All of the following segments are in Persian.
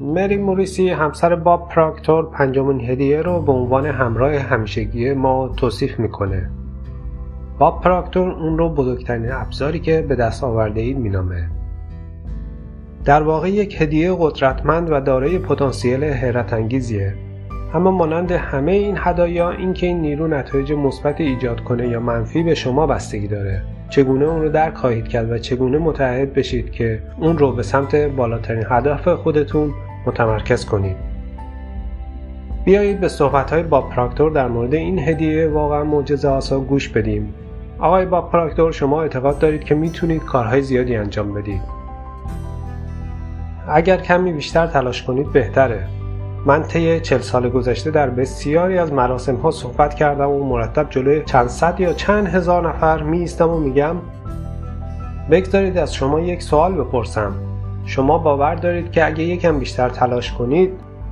مری موریسی همسر باب پراکتور پنجمین هدیه رو به عنوان همراه همیشگی ما توصیف می‌کنه. باب پراکتور اون رو بزرگترین ابزاری که به دست آورده اید مینامه. در واقع یک هدیه قدرتمند و دارای پتانسیل حیرت انگیزیه. اما مانند همه این هدایا اینکه این نیرو نتایج مثبت ایجاد کنه یا منفی به شما بستگی داره. چگونه اون رو درک خواهید کرد و چگونه متعهد بشید که اون رو به سمت بالاترین هدف خودتون متمرکز کنید؟ بیایید به صحبت های با پراکتور در مورد این هدیه واقعا معجزه آسا گوش بدیم. آقای با پراکتور شما اعتقاد دارید که می‌تونید کارهای زیادی انجام بدید. اگر کمی بیشتر تلاش کنید بهتره. من طی چل سال گذشته در بسیاری از مراسم ها صحبت کردم و مرتب جلوی چند صد یا چند هزار نفر می و میگم بگذارید از شما یک سوال بپرسم. شما باور دارید که اگه یکم بیشتر تلاش کنید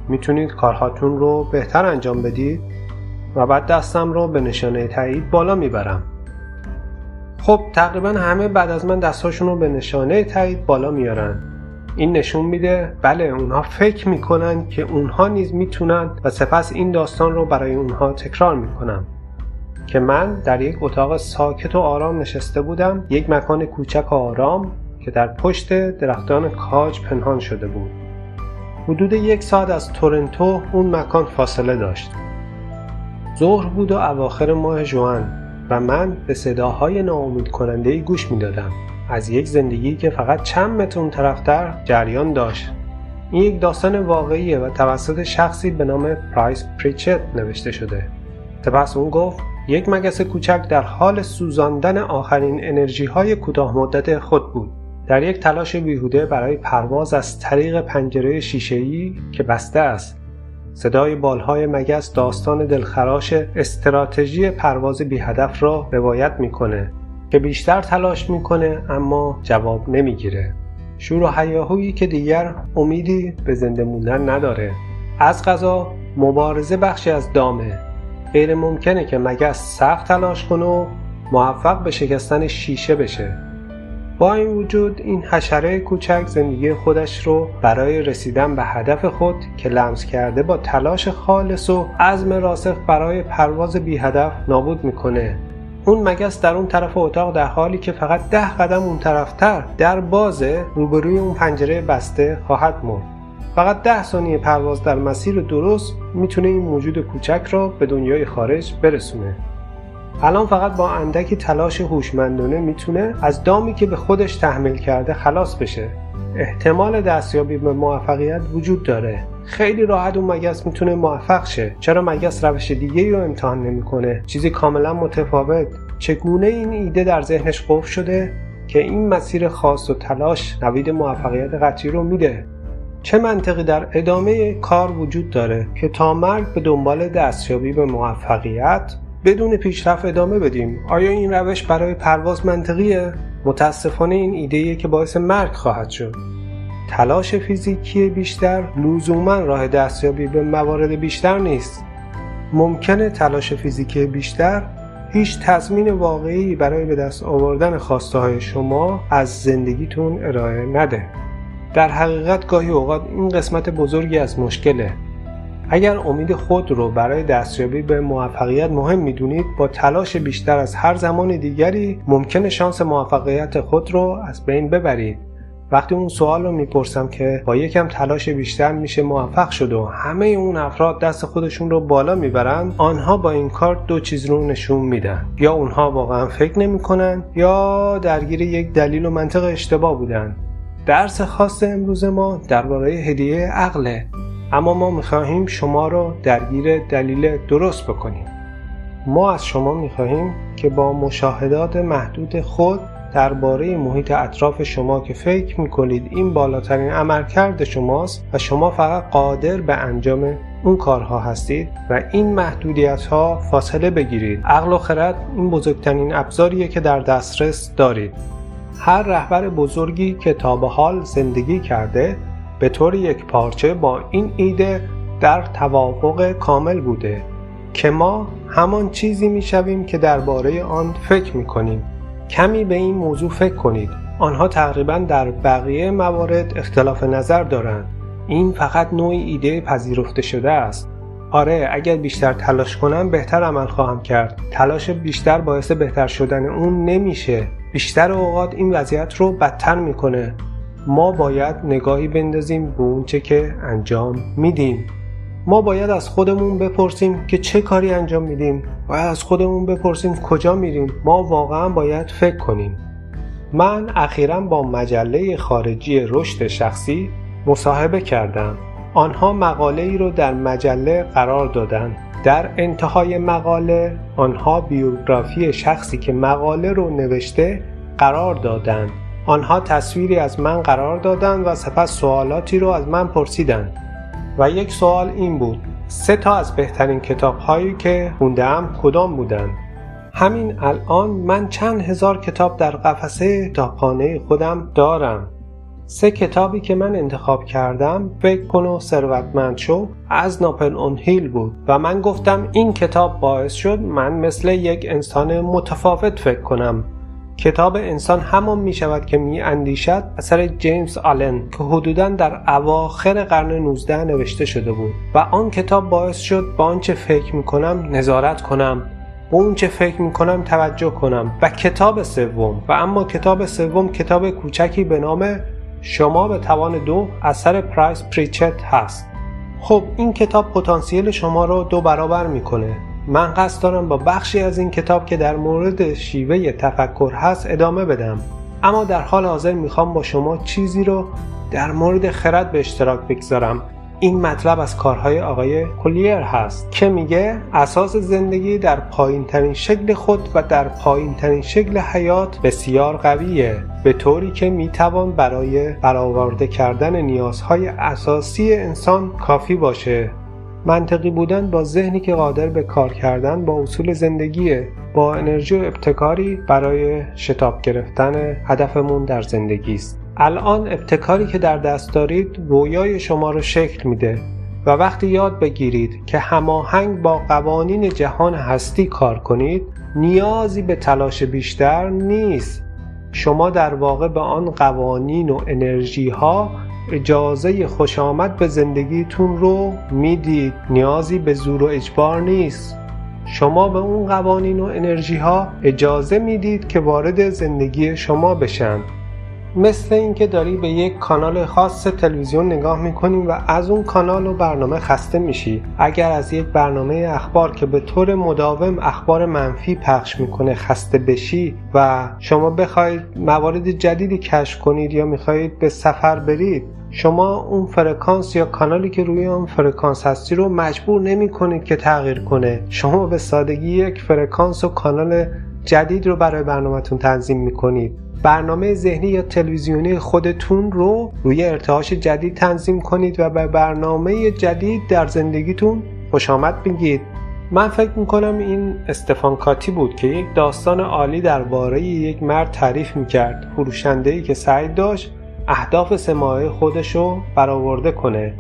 می‌تونید کارهاتون رو بهتر انجام بدید؟ و بعد دستم رو به نشانه تایید بالا می‌برم. خب تقریبا همه بعد از من دستهاشون رو به نشانه تایید بالا میارن این نشون میده بله اونها فکر می‌کنن که اونها نیز می‌تونن و سپس این داستان رو برای اونها تکرار می‌کنم که من در یک اتاق ساکت و آرام نشسته بودم یک مکان کوچک و آرام که در پشت درختان کاج پنهان شده بود. حدود یک ساعت از تورنتو اون مکان فاصله داشت. ظهر بود و اواخر ماه جوان و من به صداهای ناامید کننده گوش می دادم. از یک زندگی که فقط چند متر طرفتر جریان داشت. این یک داستان واقعیه و توسط شخصی به نام پرایس پریچت نوشته شده. سپس اون گفت یک مگس کوچک در حال سوزاندن آخرین انرژی های کوتاه مدت خود بود. در یک تلاش بیهوده برای پرواز از طریق پنجره شیشه‌ای که بسته است. صدای بالهای مگس داستان دلخراش استراتژی پرواز بی هدف را روایت می‌کنه. که بیشتر تلاش می‌کنه اما جواب نمی‌گیره. شور و حیاهویی که دیگر امیدی به زنده موندن نداره. از غذا مبارزه بخشی از دامه. غیر ممکنه که مگس سخت تلاش کنه و موفق به شکستن شیشه بشه. با این وجود این حشره کوچک زندگی خودش رو برای رسیدن به هدف خود که لمس کرده با تلاش خالص و عزم راسخ برای پرواز بی هدف نابود می‌کنه. اون مگس در اون طرف اتاق در حالی که فقط ده قدم اون طرفتر در بازه روبروی اون پنجره بسته خواهد مرد. فقط ده ثانیه پرواز در مسیر درست می‌تونه این موجود کوچک را به دنیای خارج برسونه. الان فقط با اندکی تلاش هوشمندانه می‌تونه از دامی که به خودش تحمیل کرده خلاص بشه. احتمال دستیابی به موفقیت وجود داره. خیلی راحت اون مگس می‌تونه موفق شه. چرا مگس روش دیگه رو امتحان نمی‌کنه؟ چیزی کاملا متفاوت. چگونه این ایده در ذهنش قفل شده که این مسیر خاص و تلاش نوید موفقیت قطعی رو میده؟ چه منطقی در ادامه کار وجود داره که تا مرگ به دنبال دستیابی به موفقیت بدون پیشرفت ادامه بدیم؟ آیا این روش برای پرواز منطقیه؟ متاسفانه این ایده که باعث مرگ خواهد شد. تلاش فیزیکی بیشتر لزوما راه دستیابی به موارد بیشتر نیست. ممکنه تلاش فیزیکی بیشتر هیچ تضمین واقعی برای به دست آوردن خواسته های شما از زندگیتون ارائه نده. در حقیقت گاهی اوقات این قسمت بزرگی از مشکله. اگر امید خود رو برای دستیابی به موفقیت مهم می‌دونید با تلاش بیشتر از هر زمان دیگری ممکن شانس موفقیت خود رو از بین ببرید. وقتی اون سوال رو می‌پرسم که با یکم تلاش بیشتر میشه موفق شد و همه اون افراد دست خودشون رو بالا می‌برن آنها با این کار دو چیز رو نشون میدن. یا اونها واقعا فکر نمی‌کنن یا درگیر یک دلیل و منطق اشتباه بودن. درس خاص امروز ما درباره هدیه عقله اما ما می‌خواهیم شما را درگیر دلیل درست بکنیم. ما از شما می‌خواهیم که با مشاهدات محدود خود درباره محیط اطراف شما که فکر می‌کنید این بالاترین عملکرد شماست و شما فقط قادر به انجام اون کارها هستید و این محدودیت ها فاصله بگیرید. عقل و خرد این بزرگترین ابزاریه که در دسترس دارید. هر رهبر بزرگی که تا به حال زندگی کرده به طور یک پارچه با این ایده در توافق کامل بوده که ما همان چیزی می‌شویم که درباره آن فکر می‌کنیم. کمی به این موضوع فکر کنید. آنها تقریبا در بقیه موارد اختلاف نظر دارند. این فقط نوعی ایده پذیرفته شده است. آره اگر بیشتر تلاش کنم بهتر عمل خواهم کرد. تلاش بیشتر باعث بهتر شدن اون نمیشه. بیشتر اوقات این وضعیت رو بدتر می‌کنه. ما باید نگاهی بندازیم به اونچه که انجام میدیم. ما باید از خودمون بپرسیم که چه کاری انجام میدیم. و از خودمون بپرسیم کجا میریم. ما واقعا باید فکر کنیم. من اخیرا با مجله خارجی رشد شخصی مصاحبه کردم. آنها مقاله ای رو در مجله قرار دادن. در انتهای مقاله آنها بیوگرافی شخصی که مقاله رو نوشته قرار دادند آنها تصویری از من قرار دادند و سپس سوالاتی رو از من پرسیدند و یک سوال این بود. سه تا از بهترین کتاب هایی که خوندم کدام بودند همین الان من چند هزار کتاب در قفسه کتابخانه خودم دارم. سه کتابی که من انتخاب کردم فکر کن و ثروتمند شو از ناپل اون هیل بود و من گفتم این کتاب باعث شد من مثل یک انسان متفاوت فکر کنم. کتاب انسان همان می شود که می اندیشد اثر جیمز آلن که حدودا در اواخر قرن 19 نوشته شده بود و آن کتاب باعث شد با آنچه فکر می کنم نظارت کنم به اون چه فکر می کنم توجه کنم و کتاب سوم و اما کتاب سوم کتاب کوچکی به نام شما به توان دو اثر پرایس پریچت هست. خب این کتاب پتانسیل شما رو دو برابر می‌کنه من قصد دارم با بخشی از این کتاب که در مورد شیوه تفکر هست ادامه بدم. اما در حال حاضر می‌خوام با شما چیزی رو در مورد خرد به اشتراک بگذارم. این مطلب از کارهای آقای کلیر هست که میگه اساس زندگی در پایین ترین شکل خود و در پایین ترین شکل حیات بسیار قویه به طوری که می‌توان برای برآورده کردن نیازهای اساسی انسان کافی باشه. منطقی بودن با ذهنی که قادر به کار کردن با اصول زندگیه با انرژی و ابتکاری برای شتاب گرفتن هدفمون در زندگی است. الان ابتکاری که در دست دارید رویای شما رو شکل میده و وقتی یاد بگیرید که هماهنگ با قوانین جهان هستی کار کنید نیازی به تلاش بیشتر نیست. شما در واقع به آن قوانین و انرژی ها اجازه خوش آمد به زندگیتون رو می‌دید. نیازی به زور و اجبار نیست. شما به اون قوانین و انرژی ها اجازه می‌دید که وارد زندگی شما بشن. مثل اینکه داری به یک کانال خاص تلویزیون نگاه می‌کنی و از اون کانال و برنامه خسته میشی. اگر از یک برنامه اخبار که به طور مداوم اخبار منفی پخش می‌کنه خسته بشی و شما بخواید موارد جدیدی کشف کنید یا می‌خواهید به سفر برید شما اون فرکانس یا کانالی که روی اون فرکانس هستی رو مجبور نمی کنید که تغییر کنه. شما به سادگی یک فرکانس و کانال جدید رو برای برنامهتون تنظیم می کنید برنامه ذهنی یا تلویزیونی خودتون رو روی ارتعاش جدید تنظیم کنید و به برنامه جدید در زندگیتون خوش آمد بگید. من فکر می‌کنم این استفان کاوی بود که یک داستان عالی درباره یک مرد تعریف می‌کرد. فروشنده که سعی داشت اهداف سماعه خودش رو برآورده کنه.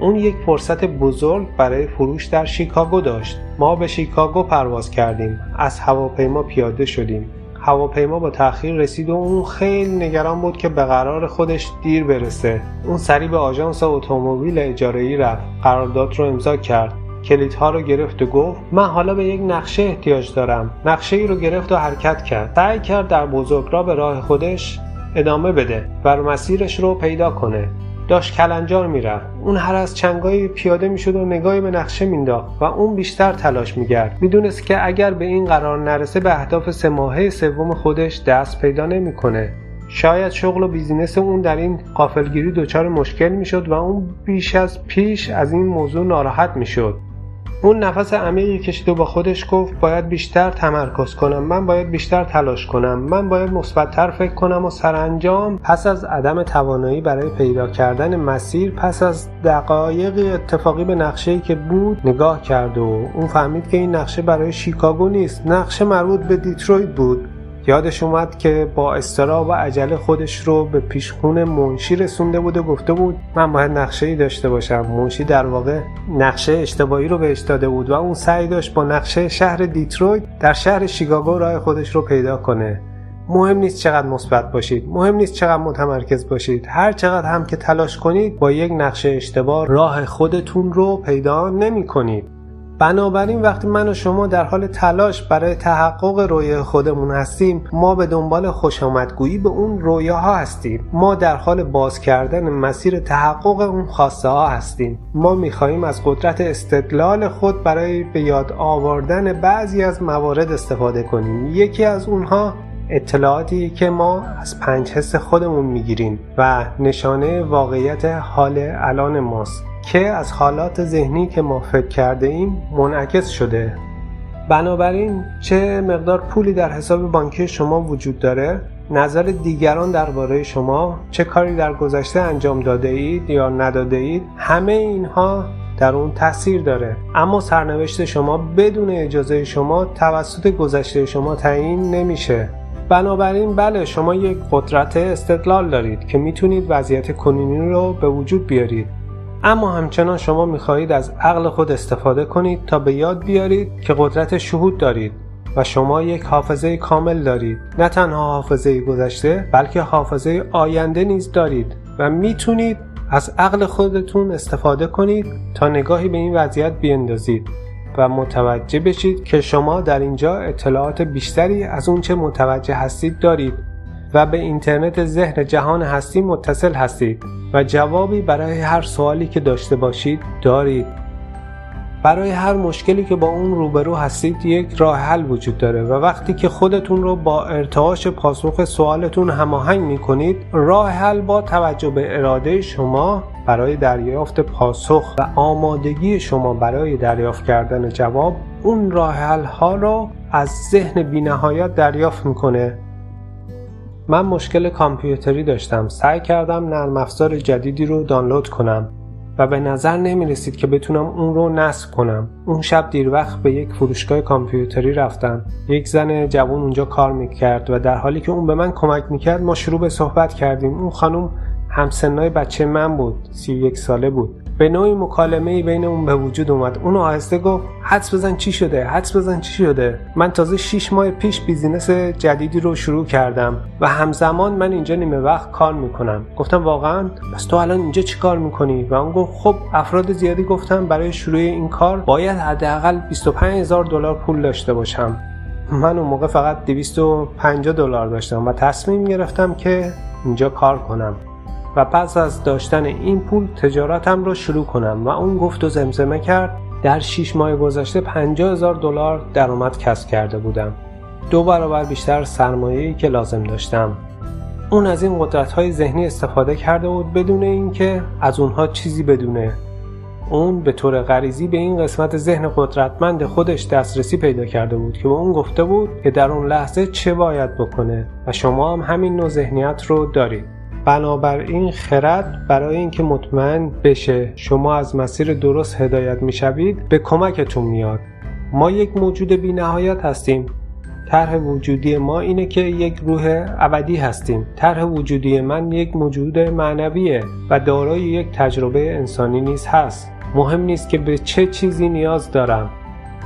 اون یک فرصت بزرگ برای فروش در شیکاگو داشت. ما به شیکاگو پرواز کردیم. از هواپیما پیاده شدیم. هواپیما با تاخیر رسید و اون خیلی نگران بود که به قرار خودش دیر برسه. اون سریع به آژانس اتومبیل اجاره رفت. قرارداد رو امضا کرد. کلیدها رو گرفت و گفت من حالا به یک نقشه احتیاج دارم. نقشه ای رو گرفت و حرکت کرد. سعی کرد در بزرگراه به راه خودش ادامه بده و مسیرش رو پیدا کنه. داشت کلنجار می‌رفت. اون هر از چنگایی پیاده می‌شد و نگاهی به نقشه مینداخت و اون بیشتر تلاش می‌کرد. می‌دونست که اگر به این قرار نرسه به اهداف سه ماهه سوم خودش دست پیدا نمی‌کنه. شاید شغل و بیزینس اون در این قافلگیری دچار مشکل می‌شد و اون بیش از پیش از این موضوع ناراحت می‌شد. اون نفس عمیقی کشید و با خودش گفت باید بیشتر تمرکز کنم من باید بیشتر تلاش کنم من باید مثبتتر فکر کنم و سرانجام پس از عدم توانایی برای پیدا کردن مسیر پس از دقایقی اتفاقی به نقشه که بود نگاه کرد و اون فهمید که این نقشه برای شیکاگو نیست. نقشه مربوط به دیترویت بود. یادش اومد که با استرس و عجله خودش رو به پیشخون منشی رسونده بود و گفته بود من باید نقشه ای داشته باشم. منشی در واقع نقشه اشتباهی رو بهش داده بود و اون سعی داشت با نقشه شهر دیترویت در شهر شیکاگو راه خودش رو پیدا کنه. مهم نیست چقدر مثبت باشید مهم نیست چقدر متمرکز باشید. هر چقدر هم که تلاش کنید با یک نقشه اشتباه راه خودتون رو پیدا نمی کنید بنابراین وقتی من و شما در حال تلاش برای تحقق رویای خودمون هستیم ما به دنبال خوشامدگویی به اون رویاها هستیم. ما در حال باز کردن مسیر تحقق اون خواسته ها هستیم. ما می‌خواهیم از قدرت استدلال خود برای به یاد آوردن بعضی از موارد استفاده کنیم. یکی از اونها اطلاعاتی که ما از پنج حس خودمون می‌گیریم و نشانه واقعیت حال الان ماست. که از حالات ذهنی که ما فکر کرده ایم منعکس شده. بنابراین چه مقدار پولی در حساب بانکی شما وجود داره نظر دیگران درباره شما چه کاری در گذشته انجام داده اید یا نداده اید همه اینها در اون تاثیر داره. اما سرنوشت شما بدون اجازه شما توسط گذشته شما تعیین نمیشه. بنابراین بله شما یک قدرت استدلال دارید که می‌تونید وضعیت کنونی رو به وجود بیارید. اما همچنان شما می‌خواهید از عقل خود استفاده کنید تا به یاد بیارید که قدرت شهود دارید و شما یک حافظه کامل دارید. نه تنها حافظه گذشته بلکه حافظه آینده نیز دارید و می‌تونید از عقل خودتون استفاده کنید تا نگاهی به این وضعیت بیندازید و متوجه بشید که شما در اینجا اطلاعات بیشتری از اونچه متوجه هستید دارید و به اینترنت ذهن جهان هستی متصل هستید. و جوابی برای هر سوالی که داشته باشید دارید. برای هر مشکلی که با اون روبرو هستید یک راه حل وجود داره و وقتی که خودتون رو با ارتعاش پاسخ سوالتون هماهنگ می کنید راه حل با توجه به اراده شما برای دریافت پاسخ و آمادگی شما برای دریافت کردن جواب اون راه حل ها رو از ذهن بینهایت دریافت می‌کنه. من مشکل کامپیوتری داشتم. سعی کردم نرم افزار جدیدی رو دانلود کنم و به نظر نمی رسید که بتونم اون رو نصب کنم. اون شب دیر وقت به یک فروشگاه کامپیوتری رفتم. یک زن جوان اونجا کار می‌کرد و در حالی که اون به من کمک می‌کرد ما شروع به صحبت کردیم. اون خانم همسن‌های بچه من بود سی یک ساله بود. به نوعی مکالمه بین اون به وجود اومد. اون آهسته گفت حدس بزن چی شده؟ حدس بزن چی شده؟ من تازه 6 ماه پیش business جدیدی رو شروع کردم و همزمان من اینجا نیمه وقت کار می‌کنم. گفتم واقعا؟ پس تو الان اینجا چی کار می‌کنی؟ و اون گفت خب افراد زیادی گفتم برای شروع این کار باید حداقل 25 هزار دلار پول داشته باشم. من اون موقع فقط 250 دلار داشتم و تصمیم گرفتم که اینجا کار کنم. و پس از داشتن این پول تجارتم را شروع کنم و اون گفت و زمزمه کرد. در 6 ماه گذشته 50 هزار دلار درآمد کسب کرده بودم. دو برابر بیشتر سرمایه‌ای که لازم داشتم. اون از این قدرت های ذهنی استفاده کرده بود بدون اینکه از اونها چیزی بدونه. اون به طور غریزی به این قسمت ذهن قدرتمند خودش دسترسی پیدا کرده بود که به اون گفته بود که در اون لحظه چه باید بکنه و شما هم همین نوع ذهنیت رو دارید. بنابراین خرد برای اینکه مطمئن بشه شما از مسیر درست هدایت می‌شوید به کمکتون میاد. ما یک موجود بی نهایت هستیم. طرح وجودی ما اینه که یک روح ابدی هستیم. طرح وجودی من یک موجود معنویه و دارای یک تجربه انسانی نیز هست. مهم نیست که به چه چیزی نیاز دارم.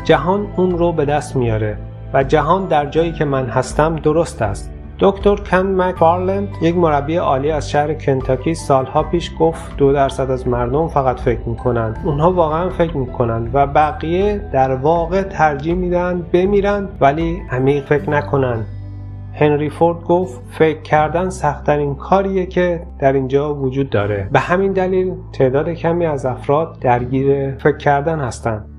جهان اون رو به دست میاره و جهان در جایی که من هستم درست است. دکتر کن مکفارلند یک مربی عالی از شهر کنتاکی سالها پیش گفت دو درصد از مردم فقط فکر می‌کنند اونها واقعا فکر می‌کنند و بقیه در واقع ترجیح میدن بمیرن ولی عمیق فکر نکنند هنری فورد گفت فکر کردن سختترین کاریه که در اینجا وجود داره. به همین دلیل تعداد کمی از افراد درگیر فکر کردن هستند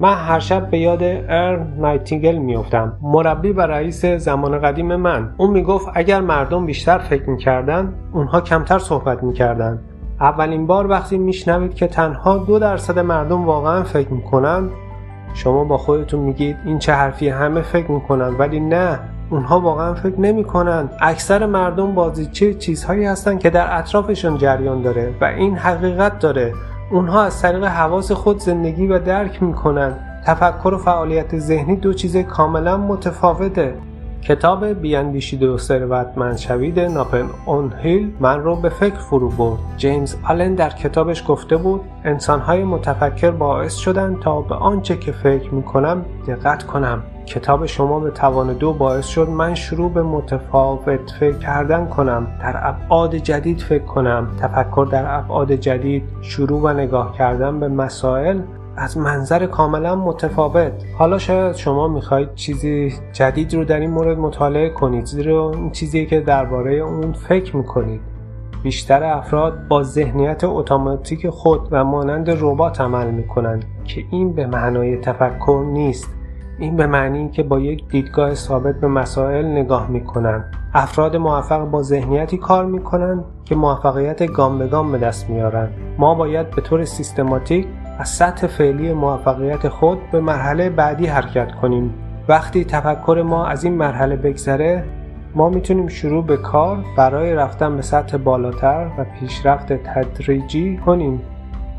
من هر شب به یاد ارل نایتینگل میافتم. مربی و رئیس زمان قدیم من. اون می‌گفت اگر مردم بیشتر فکر می‌کردن اونها کمتر صحبت می‌کردن. اولین بار وقتی میشنوید که تنها دو درصد مردم واقعا فکر می‌کنن شما با خودتون میگید این چه حرفی همه فکر می‌کنن ولی نه اونها واقعا فکر نمی‌کنن. اکثر مردم بازیچه چیزهایی هستن که در اطرافشون جریان داره و این حقیقت داره. اونها از طریق حواس خود زندگی و درک می‌کنن تفکر و فعالیت ذهنی دو چیز کاملا متفاوته. کتاب بیاندیشید و ثروتمند شوید ناپل اون هیل من رو به فکر فرو برد. جیمز آلن در کتابش گفته بود انسانهای متفکر باعث شدن تا به آنچه که فکر می‌کنم دقت کنم. کتاب شما به توان دو باعث شد من شروع به متفاوت فکر کردن کنم در ابعاد جدید فکر کنم. تفکر در ابعاد جدید شروع و نگاه کردن به مسائل از منظر کاملا متفاوت. حالا شاید شما می‌خواهید چیزی جدید رو در این مورد مطالعه کنید زیرا این چیزی که درباره اون فکر می‌کنید. بیشتر افراد با ذهنیت اتوماتیک خود و مانند ربات عمل می‌کنند که این به معنای تفکر نیست. این به معنی که با یک دیدگاه ثابت به مسائل نگاه می‌کنند افراد موفق با ذهنیتی کار می‌کنند که موفقیت گام به گام به دست میارند ما باید به طور سیستماتیک از سطح فعلی موفقیت خود به مرحله بعدی حرکت کنیم. وقتی تفکر ما از این مرحله بگذره ما می‌تونیم شروع به کار برای رفتن به سطح بالاتر و پیشرفت تدریجی کنیم.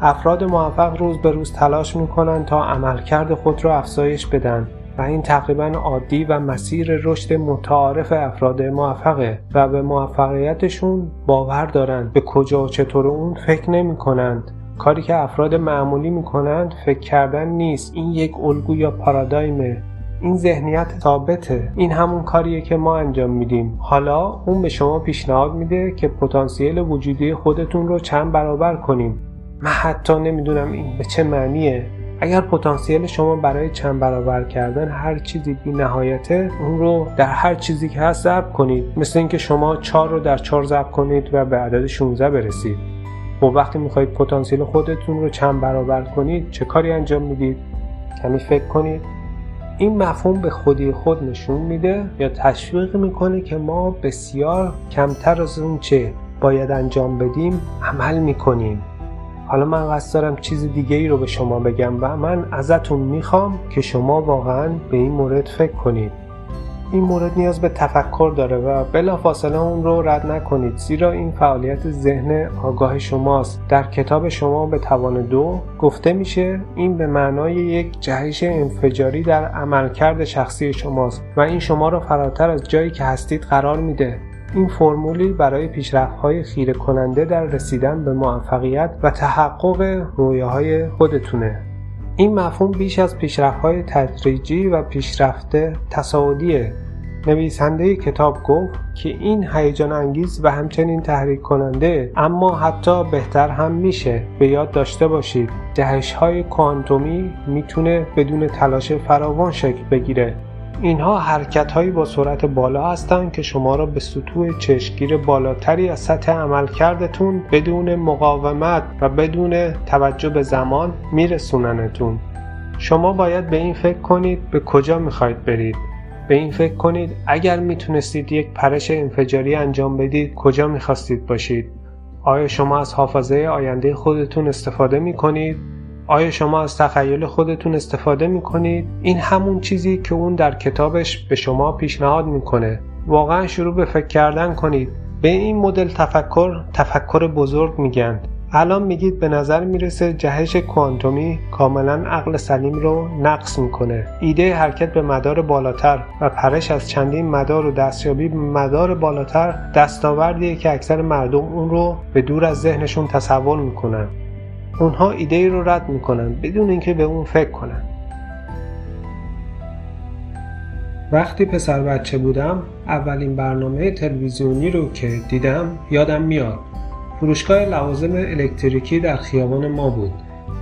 افراد موفق روز به روز تلاش می‌کنند تا عملکرد خود را افزایش بدن و این تقریبا عادی و مسیر رشد متعارف افراد موفقه و به موفقیتشون باور دارند. به کجا و چطور اون فکر نمی کنند کاری که افراد معمولی می‌کنند فکر کردن نیست. این یک الگو یا پارادایمه این ذهنیت ثابته. این همون کاریه که ما انجام میدیم. حالا اون به شما پیشنهاد میده که پتانسیل وجودی خودتون رو چند برابر کنیم. من حتی نمی‌دونم این به چه معنیه. اگر پتانسیل شما برای چند برابر کردن هر چیزی بی نهایته اون رو در هر چیزی که هست ضرب کنید. مثل اینکه شما چهار رو در چهار ضرب کنید و به عدد 16 برسید. و وقتی می‌خواهید پتانسیل خودتون رو چند برابر کنید چه کاری انجام می‌دید؟ کمی فکر کنید. این مفهوم به خودی خود نشون میده یا تشویق می‌کنه که ما بسیار کمتر از اون چه باید انجام بدیم عمل می‌کنیم. حالا من قصد دارم چیز دیگه ای رو به شما بگم و من ازتون می‌خوام که شما واقعا به این مورد فکر کنید. این مورد نیاز به تفکر داره و بلافاصله اون رو رد نکنید. زیرا این فعالیت ذهن آگاه شماست. در کتاب شما به توان دو گفته میشه این به معنای یک جهش انفجاری در عملکرد شخصی شماست و این شما را فراتر از جایی که هستید قرار میده. این فرمولی برای پیشرفت‌های خیره کننده در رسیدن به موفقیت و تحقق رویاهای خودتونه. این مفهوم بیش از پیشرفت‌های تدریجی و پیشرفت تصاعدیه. نویسنده کتاب گفت که این هیجان انگیز و همچنین تحریک کننده اما حتی بهتر هم میشه. به یاد داشته باشید جهش های کوانتومی می‌تونه بدون تلاش فراوان شکل بگیره. اینها حرکت هایی با سرعت بالا هستند که شما را به سطوح چشمگیر بالاتری از سطح عملکردتون بدون مقاومت و بدون توجه به زمان میرسوننتون. شما باید به این فکر کنید به کجا می‌خواید برید. به این فکر کنید اگر می‌تونستید یک پرش انفجاری انجام بدید کجا می‌خواستید باشید. آیا شما از حافظه آینده خودتون استفاده می‌کنید؟ آیا شما از تخیل خودتون استفاده می‌کنید؟ این همون چیزی که اون در کتابش به شما پیشنهاد می‌کنه. واقعا شروع به فکر کردن کنید. به این مدل تفکر تفکر بزرگ میگن. الان میگید به نظر می‌رسه جهش کوانتومی کاملا عقل سلیم رو نقص می‌کنه. ایده حرکت به مدار بالاتر و پرش از چندین مدار و دستیابی به مدار بالاتر دستاوردیه که اکثر مردم اون رو به دور از ذهنشون تصور می‌کنن. اونها ایده ای رو رد می‌کنن بدون اینکه به اون فکر کنن. وقتی پسر بچه بودم اولین برنامه تلویزیونی رو که دیدم یادم میاد. فروشگاه لوازم الکتریکی در خیابان ما بود.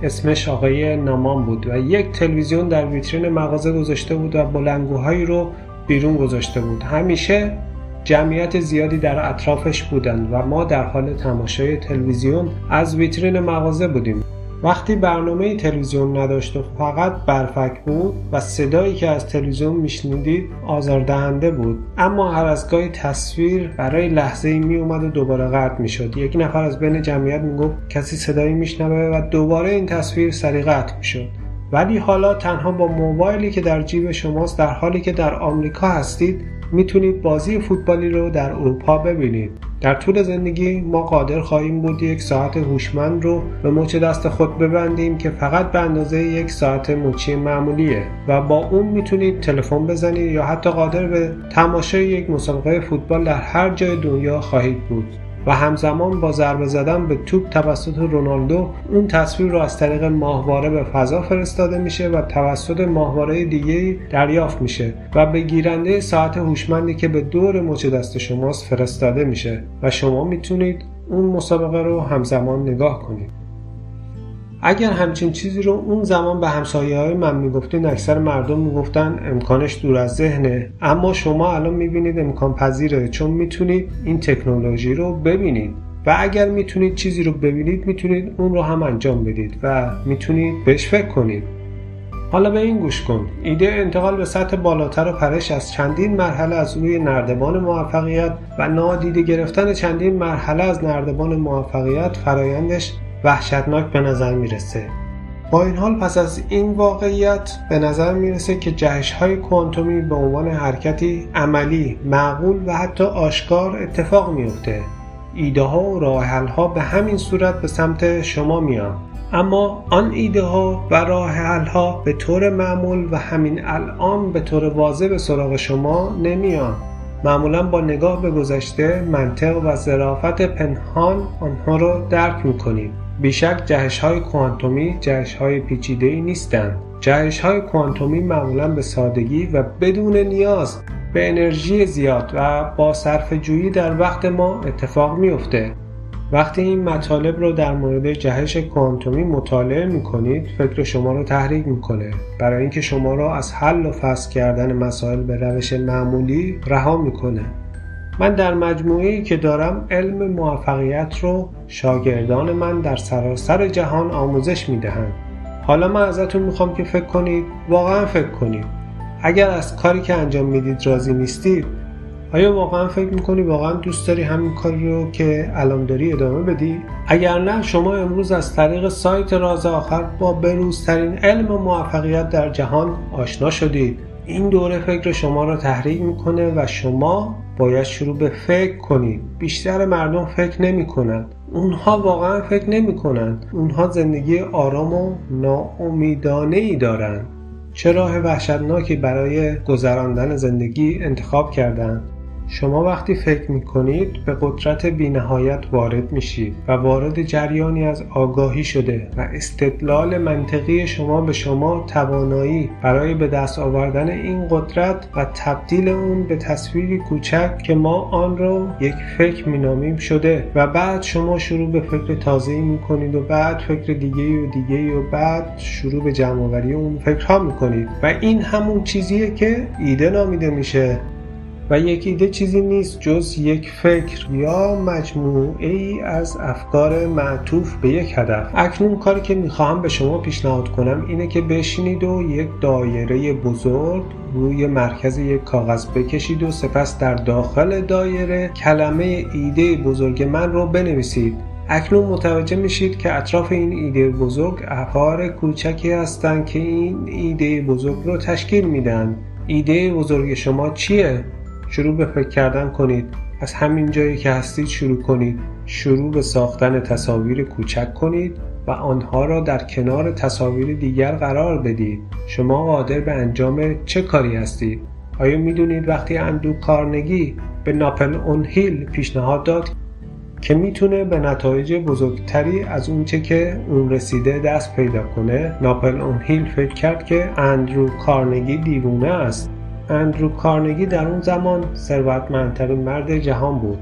اسمش آقای نامان بود و یک تلویزیون در ویترین مغازه گذاشته بود و بلنگوهایی رو بیرون گذاشته بود. همیشه جمعیت زیادی در اطرافش بودند و ما در حال تماشای تلویزیون از ویترین مغازه بودیم. وقتی برنامه تلویزیون نداشت و فقط برفک بود و صدایی که از تلویزیون میشنیدید آزاردهنده بود. اما هر از گاهی تصویر برای لحظه می اومد و دوباره قطع می‌شد. یک نفر از بین جمعیت می‌گفت کسی صدایی میشنوه و دوباره این تصویر سری قطع می‌شد. ولی حالا تنها با موبایلی که در جیب شماست در حالی که در آمریکا هستید می‌تونید بازی فوتبالی رو در اروپا ببینید. در طول زندگی ما قادر خواهیم بود یک ساعت هوشمند رو به مچ دست خود ببندیم که فقط به اندازه یک ساعت مچی معمولیه و با اون می‌تونید تلفن بزنید یا حتی قادر به تماشای یک مسابقه فوتبال در هر جای دنیا خواهید بود. و همزمان با ضربه زدن به توپ توسط رونالدو اون تصویر رو از طریق ماهواره به فضا فرستاده میشه و توسط ماهواره دیگه دریافت میشه و به گیرنده ساعت هوشمندی که به دور مچ دست شماست فرستاده میشه و شما می‌تونید اون مسابقه رو همزمان نگاه کنید. اگر همچین چیزی رو اون زمان به همسایه های من می‌گفتین اکثر مردم می‌گفتن امکانش دور از ذهنه. اما شما الان می‌بینید امکان پذیره چون می‌تونید این تکنولوژی رو ببینید. و اگر می‌تونید چیزی رو ببینید می‌تونید اون رو هم انجام بدید و می‌تونید بهش فکر کنید. حالا به این گوش کن. ایده انتقال به سطح بالاتر و پرش از چندین مرحله از روی نردبان موفقیت و نادیده گرفتن چندین مرحله از نردبان موفقیت فرایندش وحشتناک به نظر می‌رسه با این حال پس از این واقعیت به نظر می‌رسه که جهش های کوانتومی به عنوان حرکتی عملی، معقول و حتی آشکار اتفاق میفته. ایده ها و راه ها به همین صورت به سمت شما میان. اما آن ایده ها و راه ها به طور معمول و همین الان به طور واضح به سراغ شما نمیان. معمولا با نگاه به گذشته منطق و ظرافت پنهان آنها را درک می‌کنیم بیشک جهش های کوانتومی جهش های پیچیده ای نیستند. جهش های کوانتومی معمولا به سادگی و بدون نیاز به انرژی زیاد و با صرف جویی در وقت ما اتفاق میافته. وقتی این مطالب رو در مورد جهش کوانتومی مطالعه می‌کنید فکر شما رو تحریک می‌کنه. برای اینکه شما را از حل و فصل کردن مسائل به روش معمولی رها می‌کنه. من در مجموعه که دارم علم موفقیت رو شاگردان من در سراسر جهان آموزش می‌دهند. حالا من ازتون می‌خوام که فکر کنید واقعا فکر کنید. اگر از کاری که انجام می‌دید راضی نیستید آیا واقعا فکر می‌کنی واقعا دوست داری همین کاری رو که الان داری ادامه بدی؟ اگر نه شما امروز از طریق سایت راز آخر با بروزترین علم موفقیت در جهان آشنا شدید. این دوره فکر شما را تحریک می‌کنه و شما باید شروع به فکر کنید. بیشتر مردم فکر نمی کنند اونها واقعا فکر نمی کنند اونها زندگی آرام و ناامیدانه ای دارند. چه راه وحشتناکی برای گذراندن زندگی انتخاب کردند. شما وقتی فکر می کنید به قدرت بینهایت وارد میشید و وارد جریانی از آگاهی شده و استدلال منطقی شما به شما توانایی برای به دست آوردن این قدرت و تبدیل اون به تصویری کوچک که ما آن را یک فکر مینامیم شده و بعد شما شروع به فکر تازه می کنید و بعد فکر دیگه و دیگه و بعد شروع به جمعآوری اون فکرها می کنید و این همون چیزیه که ایده نامیده میشه. و یک ایده چیزی نیست جز یک فکر. یا مجموعه ای از افکار معطوف به یک هدف. اکنون کاری که می‌خواهم به شما پیشنهاد کنم اینه که بشینید و یک دایره بزرگ روی مرکز یک کاغذ بکشید و سپس در داخل دایره کلمه ایده بزرگ من رو بنویسید. اکنون متوجه میشید که اطراف این ایده بزرگ افکار کوچکی هستند که این ایده بزرگ رو تشکیل میدن. ایده بزرگ شما چیه؟ شروع به فکر کردن کنید. از همین جایی که هستید شروع کنید. شروع به ساختن تصاویر کوچک کنید و آنها را در کنار تصاویر دیگر قرار بدید. شما قادر به انجام چه کاری هستید؟ آیا می‌دونید وقتی اندو کارنگی به ناپل اون هیل پیشنهاد داد که می‌تونه به نتایج بزرگتری از اونچه که اون رسیده دست پیدا کنه ناپل اون هیل فکر کرد که اندرو کارنگی دیوونه است. اندرو کارنگی در اون زمان ثروتمندترین مرد جهان بود.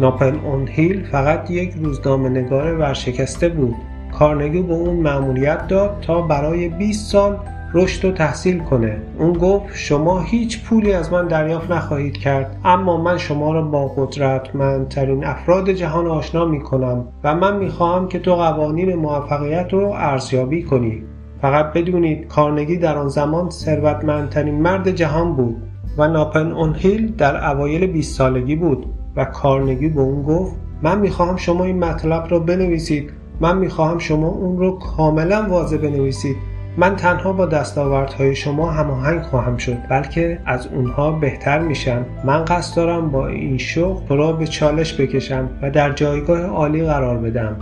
ناپل اون هیل فقط یک روزنامه نگار ورشکسته بود. کارنگی به اون مأموریت داد تا برای 20 سال رشد و تحصیل کنه. اون گفت شما هیچ پولی از من دریافت نخواهید کرد اما من شما را با قدرتمندترین افراد جهان آشنا می کنم و من می خواهم که تو قوانین موفقیت رو ارزیابی کنی. فقط بدونید کارنگی در آن زمان ثروتمندترین مرد جهان بود و ناپن اون هیل در اوایل 20 سالگی بود و کارنگی به اون گفت من می‌خواهم شما این مطلب را بنویسید. من می‌خواهم شما اون رو کاملا واضح بنویسید. من تنها با دستاوردهای شما هماهنگ خواهم شد بلکه از اونها بهتر میشم. من قصد دارم با این شغل تو را به چالش بکشم و در جایگاه عالی قرار بدم.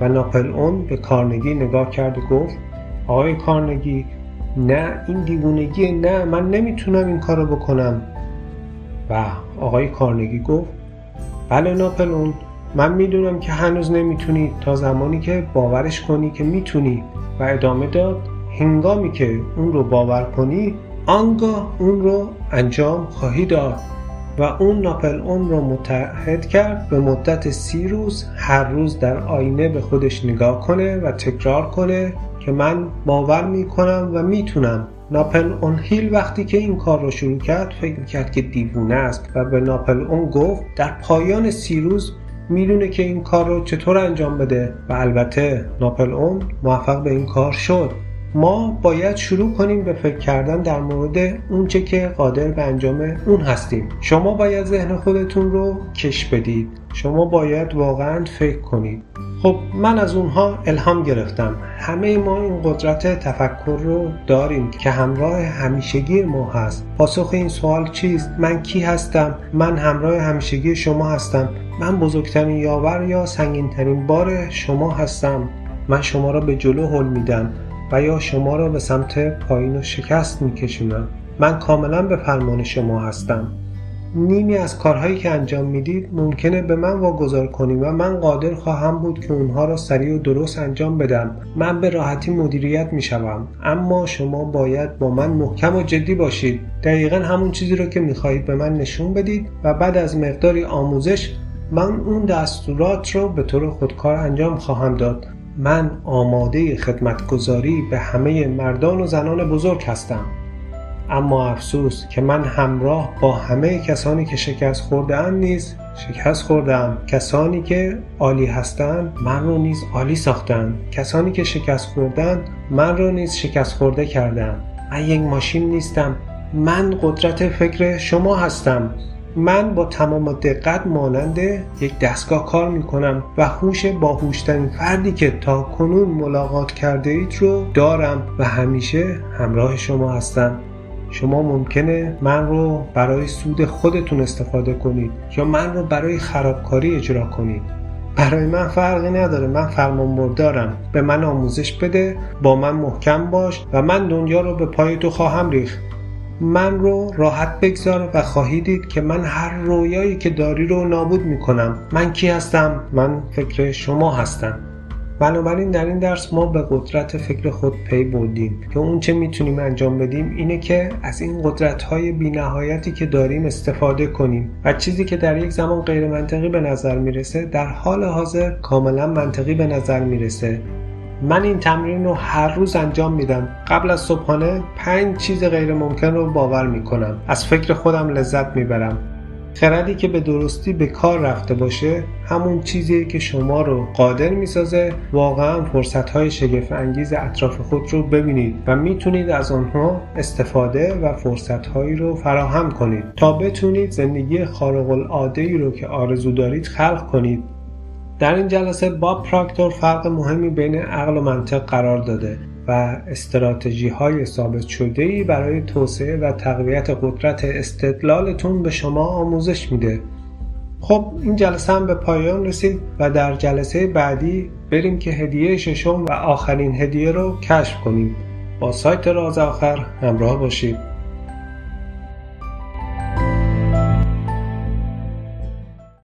و ناپل اون به کارنگی نگاه کرد و گفت آقای کارنگی نه این دیوونگی نه من نمی‌تونم این کارو بکنم. و آقای کارنگی گفت بله ناپلون من می‌دونم که هنوز نمی‌تونی تا زمانی که باورش کنی که می‌تونی. و ادامه داد هنگامی که اون رو باور کنی آنگاه اون رو انجام خواهی داد. و اون ناپل اون رو متحد کرد به مدت سی روز هر روز در آینه به خودش نگاه کنه و تکرار کنه. که من باور می‌کنم و می‌تونم. ناپل اون هیل وقتی که این کار رو شروع کرد فکر کرد که دیوونه است و به ناپل اون گفت در پایان سی روز می‌دونه که این کار رو چطور انجام بده. و البته ناپل اون موفق به این کار شد. ما باید شروع کنیم به فکر کردن در مورد اونچه که قادر به انجام اون هستیم. شما باید ذهن خودتون رو کش بدید. شما باید واقعا فکر کنید. خب من از اونها الهام گرفتم. همه ما این قدرت تفکر رو داریم که همراه همیشگی ما هست. پاسخ این سوال چیست؟ من کی هستم؟ من همراه همیشگی شما هستم. من بزرگترین یاور یا سنگینترین بار شما هستم. من شما را به جلو حل میدم. و یا شما را به سمت پایین و شکست میکشونم. من کاملا به فرمان شما هستم. نیمی از کارهایی که انجام می‌دید ممکنه به من واگذار کنیم و من قادر خواهم بود که اونها را سریع و درست انجام بدم. من به راحتی مدیریت می‌شوم. اما شما باید با من محکم و جدی باشید. دقیقا همون چیزی رو که می‌خواهید به من نشون بدید و بعد از مقداری آموزش من اون دستورات رو به طور خودکار انجام خواهم داد. من آماده خدمتگذاری به همه مردان و زنان بزرگ هستم. اما افسوس که من همراه با همه کسانی که شکست خورده نیز شکست خوردم کسانی که عالی هستند من رو نیز عالی ساختند. کسانی که شکست خوردن من رو نیز شکست خورده کردن من یک ماشین نیستم. من قدرت فکر شما هستم. من با تمام دقت مانند یک دستگاه کار می کنم و هوش باهوشترین فردی که تا کنون ملاقات کرده اید رو دارم و همیشه همراه شما هستم. شما ممکنه من رو برای سود خودتون استفاده کنید یا من رو برای خرابکاری اجرا کنید. برای من فرقی نداره من فرمان بردارم. به من آموزش بده با من محکم باش و من دنیا رو به پای تو خواهم ریخت. من رو راحت بگذار و خواهی دید که من هر رویایی که داری رو نابود می‌کنم. من کی هستم؟ من فکر شما هستم. بنابراین در این درس ما به قدرت فکر خود پی بردیم. که اون چه می‌تونیم انجام بدیم اینه که از این قدرت های بینهایتی که داریم استفاده کنیم. و چیزی که در یک زمان غیر منطقی به نظر می‌رسه در حال حاضر کاملا منطقی به نظر می‌رسه. من این تمرین رو هر روز انجام میدم. قبل از صبحانه پنج چیز غیر ممکن رو باور می‌کنم. از فکر خودم لذت می‌برم. خردی که به درستی به کار رفته باشه همون چیزیه که شما رو قادر می‌سازه. واقعا فرصت های شگفت انگیز اطراف خود رو ببینید و می‌تونید از آنها استفاده و فرصت هایی رو فراهم کنید. تا بتونید زندگی خارق العاده ای رو که آرزو دارید خلق کنید. در این جلسه باب پراکتور فرق مهمی بین عقل و منطق قرار داده و استراتژی های ثابت شده ای برای توسعه و تقویت قدرت استدلالتون به شما آموزش میده. خب این جلسه هم به پایان رسید و در جلسه بعدی بریم که هدیه ششم و آخرین هدیه رو کشف کنیم. با سایت راز آخر همراه باشید.